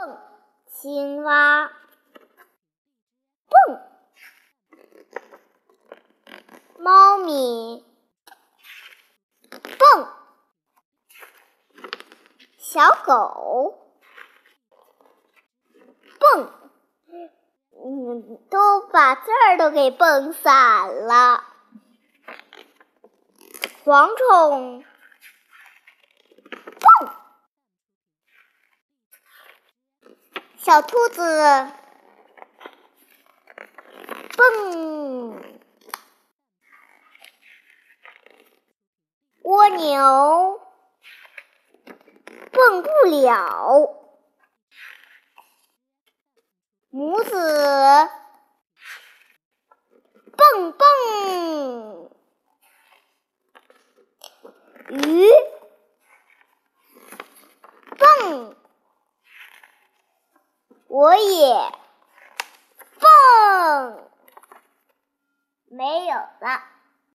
蹦，青蛙，蹦，猫咪，蹦，小狗，蹦，嗯，都把字儿都给蹦散了。蝗虫，蹦。小兔子，蹦；蜗牛，蹦不了；母子，蹦蹦；鱼，蹦。我也蹦，没有了。